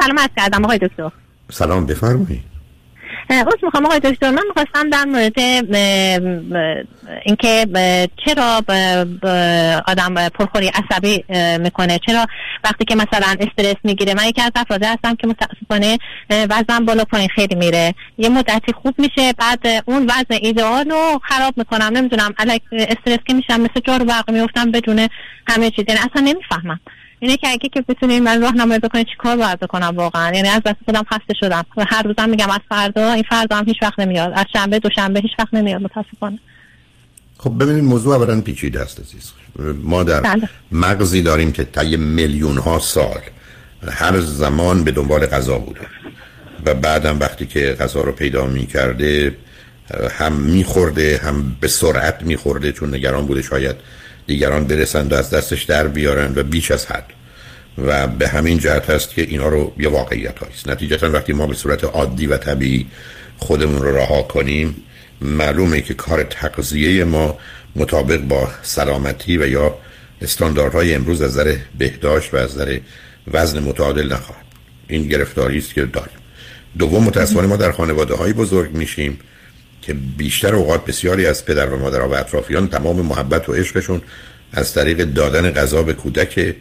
سلام عرض کردم آقای دکتر. سلام بفرمایید. از می‌خوام آقای دکتر. من می‌خواستم در مورد اینکه چرا آدم پرخوری عصبی می‌کنه. چرا وقتی که مثلا استرس می‌گیره من یکی از افراد هستم که متاسفانه وزنم بالا پایین خیلی میره. یه مدتی خوب میشه بعد اون وزن ایدئال رو خراب می‌کنم. نمی‌دونم الک استرس که میشم مثل جارو برق میفتم بدون همه چیز. یعنی اصلا نمی‌فهمم. اینه که اگه که بتونین من راهنمایی بکنید کار باید بکنم واقعا؟ یعنی از دست خودم خسته شدم. و هر روزم میگم از فردا این فردا هم هیچ وقت نمیاد. از شنبه دوشنبه هیچ وقت نمیاد متاسفانه. خب ببینید موضوع اولا پیچیده است عزیز. ما در بله. مغزی داریم که طی میلیون ها سال هر زمان به دنبال غذا بوده. و بعدم وقتی که غذا رو پیدا می کرده هم میخورده هم به سرعت میخورده چون نگران بوده شاید دیگران برسند و از دستش در بیارن و بیش از حد. و به همین جهت هست که اینا رو یه واقعیت هاییست نتیجتا وقتی ما به صورت عادی و طبیعی خودمون رو رها کنیم معلومه که کار تغذیه ما مطابق با سلامتی و یا استانداردهای امروز از نظر بهداشت و از نظر وزن متعادل نخواهد. این گرفتاری است که داریم. دوم متاسفانه ما در خانواده های بزرگ میشیم. که بیشتر اوقات بسیاری از پدر و مادرها و اطرافیان تمام محبت و عشقشون از طریق دادن غذا به کودک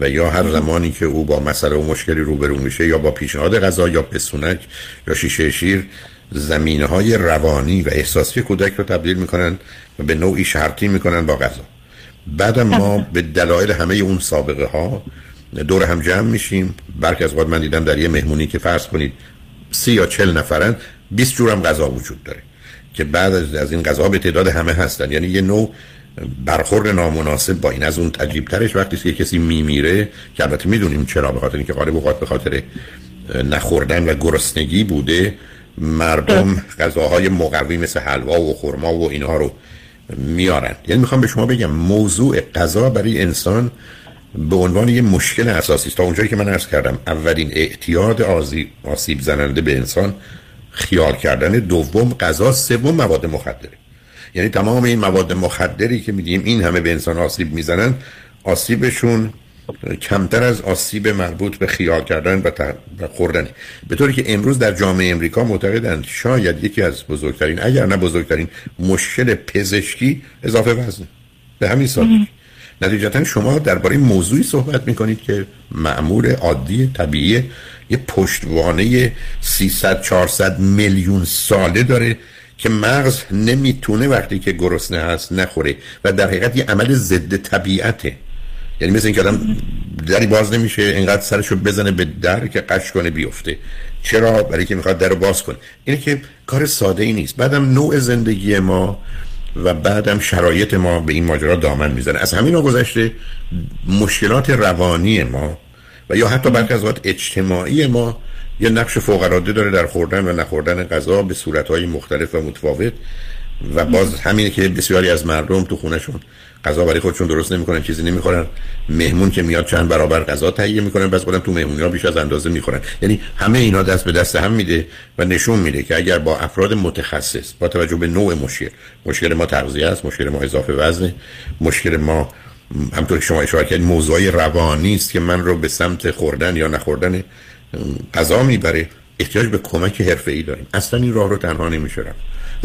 و یا هر زمانی که او با مسئله و مشکلی روبرو میشه یا با پیشنهاد غذا یا پسونک یا شیشه شیر زمینه های روانی و احساسی کودک رو تبدیل می‌کنن و به نوعی شرطی می‌کنن با غذا. بعد ما به دلایل همه اون سابقه ها دور هم جمع میشیم. برک از من دیدم در یه مهمونی که فرض کنید سی یا چل نفرن 20 جور هم غذا وجود داره. که بعد از این غذا به تعداد همه هستن. یعنی یه نوع برخورد نامناسب با این. از اون ترش وقتی که کسی میمیره که البته می‌دونیم چرا به خاطر اینکه غالب اوقات به خاطر نخوردن و گرسنگی بوده مردم غذاهای مقوی مثل حلوا و خرما و اینها رو میارن. یعنی می‌خوام به شما بگم موضوع غذا برای انسان به عنوان یه مشکل اساسی است. تا اونجایی که من عرض کردم اولین اعتیاد آسیب زننده به انسان خیال کردن دوم غذا سوم مواد مخدره. یعنی تمام این مواد مخدری که میدیم این همه به انسان آسیب می‌زنن آسیبشون کمتر از آسیب مربوط به خیال کردن و, خوردن به طوری که امروز در جامعه امریکا معتقدند شاید یکی از بزرگترین اگر نه بزرگترین مشکل پزشکی اضافه وزن به همین سادگی. نتیجتا شما درباره موضوعی صحبت می‌کنید که معمول عادی طبیعی یه پشتوانه 300 400 میلیون ساله داره که مغز نمی‌تونه وقتی که گرسنه هست نخوره و در حقیقت یه عمل ضد طبیعته. یعنی مثل اینکه آدم دری باز نمیشه اینقدر سرشو بزنه به در که قش کنه بیفته. چرا؟ برای که می‌خواد در باز کنه. اینه که کار ساده ای نیست. بعدم نوع زندگی ما و بعدم شرایط ما به این ماجرا دامن می‌زنه. از همین گذشته مشکلات روانی ما و یا حتی برخی از اجتماعی ما یه نقش فوق العاده داره در خوردن و نخوردن غذا به صورت‌های مختلف و متفاوت. و باز همینه که بسیاری از مردم تو خونهشون غذا برای خودشون درست نمی‌کنن چیزی نمی‌خورن. مهمون که میاد چند برابر غذا تهیه می‌کنن بس خودم تو مهمونی ها بیش از اندازه می‌خورن. یعنی همه اینا دست به دست هم میده و نشون میده که اگر با افراد متخصص با توجه به نوع مشکل مشکل ما تغذیه است مشکل ما اضافه وزن مشکل ما همطور که شما اشاره کردید موضوع روانی است که من رو به سمت خوردن یا نخوردن غذا می‌بره. احتیاج به کمک حرفه ای داریم. اصلا این راه رو تنها نمیشه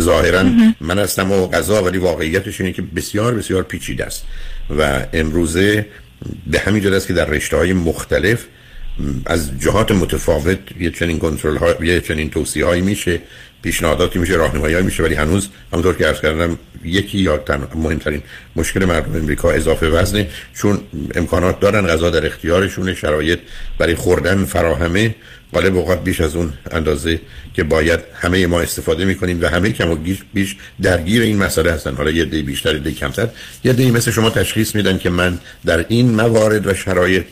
ظاهرا من هستم و غذا ولی واقعیتش اینه که بسیار بسیار پیچیده است. و امروزه به همین جد است که در رشته های مختلف از جهات متفاوت یه چنین کنترل ها یه چنین توصیه هایی میشه پیشنهاداتی میشه راهنمایی میشه ولی هنوز همونطور که عرض کردم یکی یا مهمترین مشکل مردم امریکا اضافه وزنه چون امکانات دارن غذا در اختیارشون شرایط برای خوردن فراهمه. غالب اوقات بیش از اون اندازه که باید همه ما استفاده می‌کنیم و همه کم و بیش درگیر این مسئله هستن. حالا یه دی بیشتر دی کمتر. یه دی مثل شما تشخیص میدن که من در این موارد و شرایط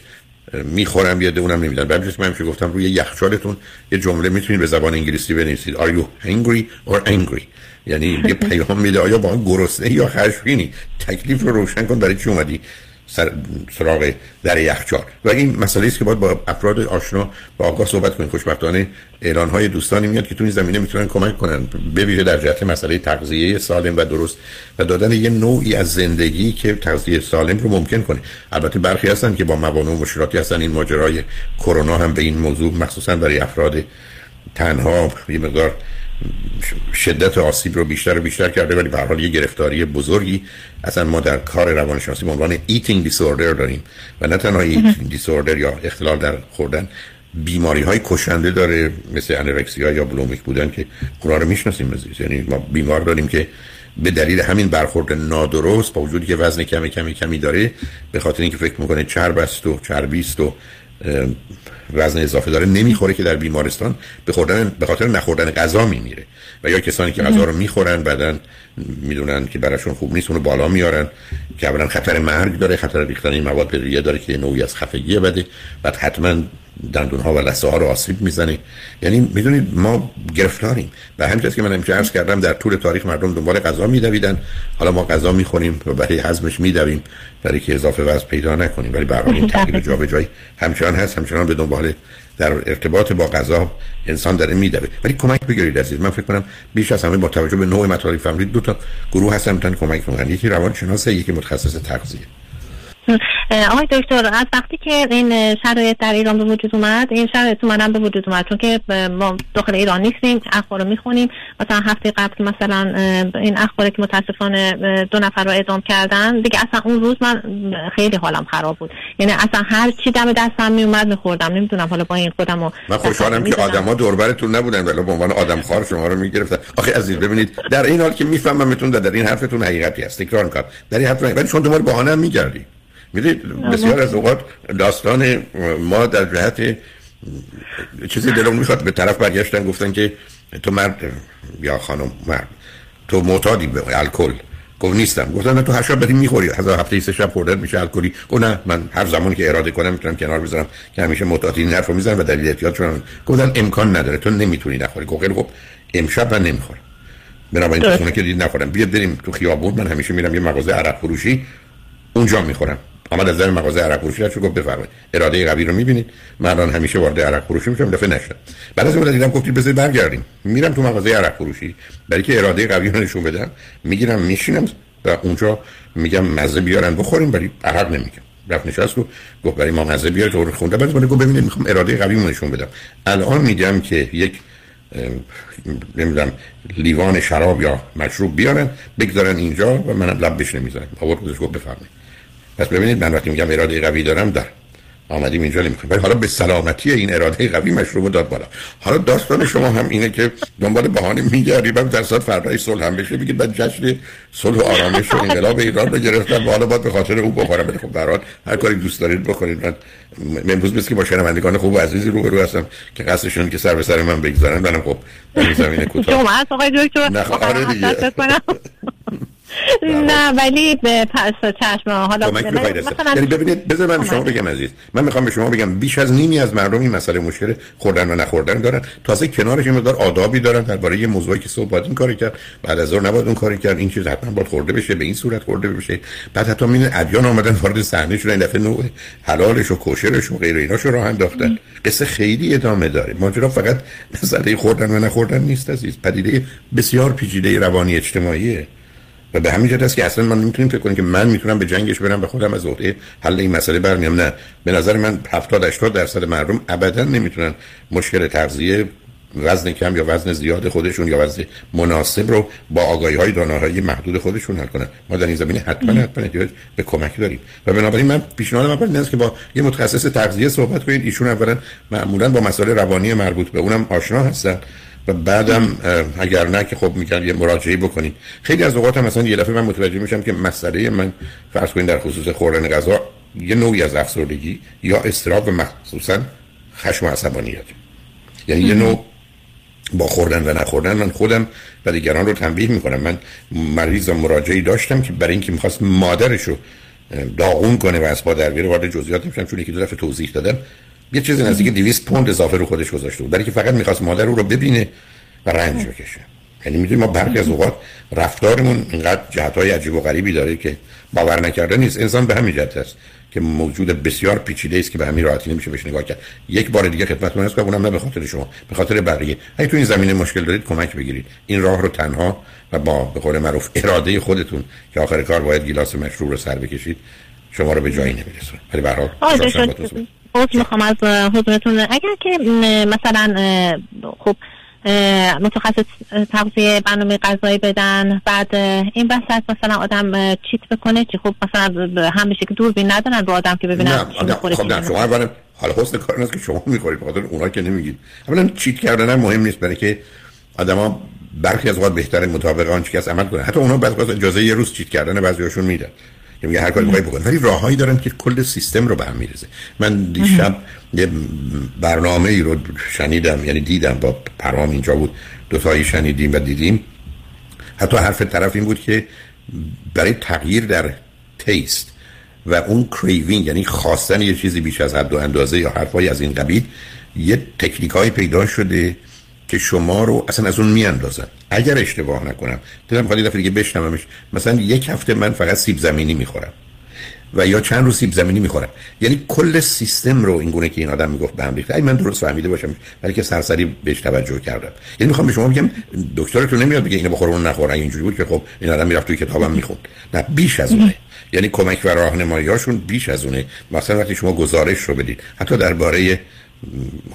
می‌خورم یا اونم نمیدن. بعد من همیشه گفتم روی یخچالتون یه جمله می‌تونید به زبان انگلیسی بنویسید. Are you hungry or angry? یعنی یه پیام میده آیا با گرسنه یا خشمگینی تکلیف رو روشن کن برای چی اومدی؟ سر سراغ در یخچال. و این مسئله است که باید با افراد آشنا با آگاه صحبت کنید خوشبختانه اعلان های دوستانی میاد که تو این زمینه می‌تونن کمک کنن. به در جهت مسئله تغذیه سالم و درست و دادن یه نوعی از زندگی که تغذیه سالم رو ممکن کنه. البته برخی هستن که با موانع و مشکلاتی هستن. این ماجرای کرونا هم به این موضوع مخصوصا برای افراد تنها یه مقدار شدت آسیب رو بیشتر و بیشتر کرده ولی به هر حال یه گرفتاری بزرگی. اصلا ما در کار روانشناسی به عنوان eating disorder داریم و نه تنها eating disorder یا اختلال در خوردن بیماری های کشنده داره مثل anorexia یا bulimic بودن که اونا رو می‌شناسیم. یعنی ما بیمار داریم که به دلیل همین برخورد نادرست با وجودی که وزن کمی کمی کمی داره به خاطر اینکه فکر می‌کنه چرب است و چربیست و وزن اضافه داره نمی‌خوره که در بیمارستان به خوردن به خاطر نخوردن غذا میمیره. و یا کسانی که غذا رو می‌خورن بعدن می‌دونن که براشون خوب نیست اونو بالا میارن که اولا خطر مرگ داره خطر ریختن این مواد به ریه داره که نوعی از خفگی بده. بعد حتما دندون ها و لثه ها رو آسیب می‌زنه. یعنی می‌دونید ما گرفتاریم. و همینطور که من امروز عرض کردم در طول تاریخ مردم دنبال غذا میدویدن. حالا ما غذا می‌خوریم و برای هضمش میدویم. برای که اضافه وزن پیدا نکنیم. ولی برای این تغییر جابجایی همچنان هست. همچنان به دنبال در ارتباط با غذا انسان داره میدوه. ولی کمک بگیرید عزیز. من فکر کنم بیش از همه با توجه به نوع مطالب فهمید دو تا گروه هستن می‌تونن کمک کنن. یکی روانشناسه یکی متخصص تغذیه. آقای دکتر از وقتی که این شرایط در ایران به وجود اومد این شرایط تو منم به وجود اومد. چون که ما داخل ایران نیستیم اخبار رو می‌خونیم. مثلا هفته قبل مثلا این اخبار که متاسفانه دو نفر رو اعدام کردن دیگه اصلا اون روز من خیلی حالم خراب بود. یعنی اصلا هر چی دم دستم میومد میخوردم. نمی‌دونم حالا با این خودم من خوشحالم که آدما دوربرتون نبودن ولی به عنوان آدم خار شما رو می‌گرفتن. آخه عزیز ببینید در این حال که می‌فهمم در این حرفتون حقیقتی هست. تکرار می‌کنم. در این حرف ولی شما دوباره بهانه میگردید می‌دید؟ بسیار از اوقات داستان ما در جهت چیزی دلم می‌خواد. به طرف برگشتن گفتن که تو مرد یا خانم مرد تو معتادی به الکل. گفت نیستم. گفتن نه تو هر شب بریم می‌خوری. هزار هفته سه شب خوردن میشه الکلی. گفت نه من هر زمانی که اراده کنم می‌تونم کنار بذارم که همیشه معتاد این حرفو می‌زنم و دلیل احتیاط چون گفتن امکان نداره. تو نمی‌تونی نخوری. گفت خب امشب من نمی‌خورم. بنابراین تو خونه که دید نخورم. بیا بریم تو خیابون. من همیشه میرم یه مغازه عرق فروشی. اونجا می‌خورم. آمد از در مغازه عرق فروشی شد گفت بفرمایید. اراده قوی رو می‌بینید. من الان همیشه وارد عرق فروشی میشم دفعه نشد بعد از اون دیدم گفتید بذارید برگردیم. میرم تو مغازه عرق فروشی. برای که اراده قوی رو نشون بدم می‌گیرم میشینم و اونجا میگم مزه بیارن بخوریم ولی عرق نمیگم. رفت نشست و گفت برای ما مزه بیار تو خونده. بعد گفت ببینید می‌خوام اراده قوی نشون بدم. الان میگم که یک نمی‌دونم لیوان شراب یا مشروب بیارن بگذارن اینجا و منم لب بهش نمی‌ذارم. آورد گفت بفرمایید. پس ببینید من وقتی میگم اراده قوی دارم در آمدیم اینجا نمی‌کنیم. ولی حالا به سلامتی این اراده قوی مشروب داد بالا. حالا داستان شما هم اینه که دنبال بهانه میگردی بعد در صد فردای صلح هم بشه. بگید بعد جشن صلح و آرامش و انقلاب ایران رو گرفتن. و حالا باید به خاطر او بخورم. ولی خب برات هر کاری دوست دارید بکنید. من امروز مثل که با شنوندگان خوب و عزیزی رو رو هستم که قصدشون که سر به سر من بگذارن. منم خب در زمین کوتاه. شما آقای دکتر. آره نه ولی به پس چشم حالا یعنی ببینید بذار من شما بگم عزیز من می‌خوام به شما بگم بیش از نیمی از مردم این مسئله مشکل خوردن و نخوردن دارن. تازه کنارش این مقدار آدابی دارن درباره یه موضوعی که صبح باید این کاری کرد بعد از ظهر نباید اون کاری کرد. این چیز حتما باید خورده بشه به این صورت خورده بشه. بعد حتی این ادیان اومدن وارد صحنه شدن این دفعه نوع حلالش و کوشرش و غیر ایناشو راه انداختن. قصه خیلی ادامه داره. ماجرا فقط مسئله خوردن و نخوردن نیست عزیز. پدیده بسیار پیچیده روانی اجتماعیه. و به همین جهت است که اصلا من نمی‌تونیم فکر کنیم که من می‌تونم به جنگش برم به خودم از عهده حل این مسئله برمیام. نه. به نظر من 70 80 درصد مردم ابدا نمی‌تونن مشکل تغذیه وزن کم یا وزن زیاد خودشون یا وزن مناسب رو با آگاهی های دانایی محدود خودشون حل کنن. ما در این زمینه حتما حتما احتیاج به کمک داریم. و بنابراین من پیشنهادم اول است که با یه متخصص تغذیه صحبت کنید. ایشون اولا معمولا با مسائل روانی مربوط به اونم آشنا هستن. و بعدم اگر نه که خب میگن یه مراجعه بکنید خیلی از اوقات هم مثلا یه دفعه من متوجه میشم که مسئله من فرض کنید در خصوص خوردن غذا یه نوعی از افسردگی یا استراب و مخصوصا خشم و عصبانیت. یعنی یه نوع با خوردن و نخوردن من خودم و دیگران رو تنبیه می‌کنم. من مریض و مراجعی داشتم که برای اینکه می‌خواست مادرش رو داغون کنه و از در بیاره وارد جزئیات میشم چون یکی دو دفعه توضیح دادم. یه چیزی نزدیک 200 پوند اضافه رو خودش گذاشته بود. برای که فقط می‌خواست مادر او رو ببینه و رنج بکشه. یعنی می‌دونید ما برخی از اوقات رفتارمون اینقدر جهت های عجیب و غریبی داره که باور نکرده نیست. انسان به همین جهت است که موجود بسیار پیچیده است که به همین راحتی نمیشه بهش نگاه کرد. یک بار دیگه خدمتتون هست اونم نه به خاطر شما به خاطر بقیه. اگه تو این زمینه مشکل دارید کمک بگیرید. این راه رو تنها و با به قول معروف اراده خودتون که آخر کار باید گیلاس مشروب رو سر بکشید شما رو به جایی نمیرسونه. ولی به هر حال می‌خوام از حضورتون. اگر که مثلا خب متخصص تغذیه برنامه غذایی بدن بعد این وسط مثلا آدم چیت بکنه چی خب مثلا هم بشه که دوربین ندارن رو آدم که ببینن نه خب نه شما اولا حالا حسن کار نیست که شما می‌خورید بخاطر اونا که نمیگید. اولا cheat کردن مهم نیست برای که آدما برخی از اوقات بهتره مطابق آنچه که عمل کنه حتی اونا بعضی اجازه یه روز cheat کردن بعضیاشون میدن. میگه هر کاری بخوای بکن. ولی راههایی دارن که کل سیستم رو به هم من دیشب یه برنامه ای رو شنیدم یعنی دیدم با پدرام اینجا بود. دو تایی شنیدیم و دیدیم. حتی حرف طرف این بود که برای تغییر در taste و اون craving یعنی خواستن یه چیزی بیش از حد و اندازه یا حرفایی از این قبیل یه تکنیک پیدا شده که شما رو اصلا از اون میاندازن. اگر اشتباه نکنم. دلم خواهد دفعه دیگه بشنومش. مثلا یک هفته من فقط سیب زمینی می‌خورم. و یا چند روز سیب زمینی می‌خورم. یعنی کل سیستم رو اینگونه که این آدم می‌گفت به هم ریخته. من درست فهمیده باشم ولی که سرسری بهش توجه کردم. یعنی می‌خوام به شما بگم دکترتون نمیاد بگه اینو بخور اون نخور. اینجوری بود که خب این آدم می‌رفت توی کتابم می‌خوند. نه بیش از اونه. یعنی کمک و راهنماییاشون بیش از اونه. مثلا وقتی شما گزارش رو بدید حتی درباره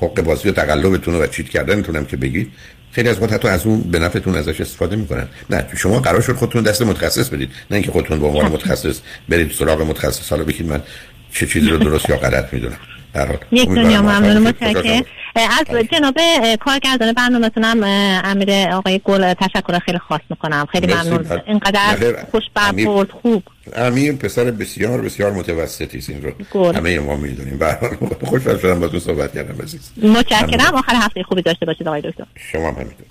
حق بازی و تقلبتون و چیت کردنتون هم که بگید خیلی از وقت حتی از اون به نفعتون ازش استفاده می‌کنن. نه شما قرار شد خودتون دست متخصص بدید. نه اینکه خودتون به عنوان متخصص برید سراغ متخصص. حالا بگید من چه چیزی رو درست یا غلط می‌دونم. یک دنیا ممنون. متشکرم. از جناب کارگردان برنامه‌تونم امیر آقای گل تشکر خیلی خاص می‌کنم. خیلی ممنون. اینقدر خوش برخورد خوب. امیر پسر بسیار بسیار متوسطی است این رو. همه ما می‌دونیم. به خوشحال شدم باهاتون صحبت کردم عزیز. متشکرم. آخر هفته خوبی داشته باشید آقای دکتر. شما هم همینطور.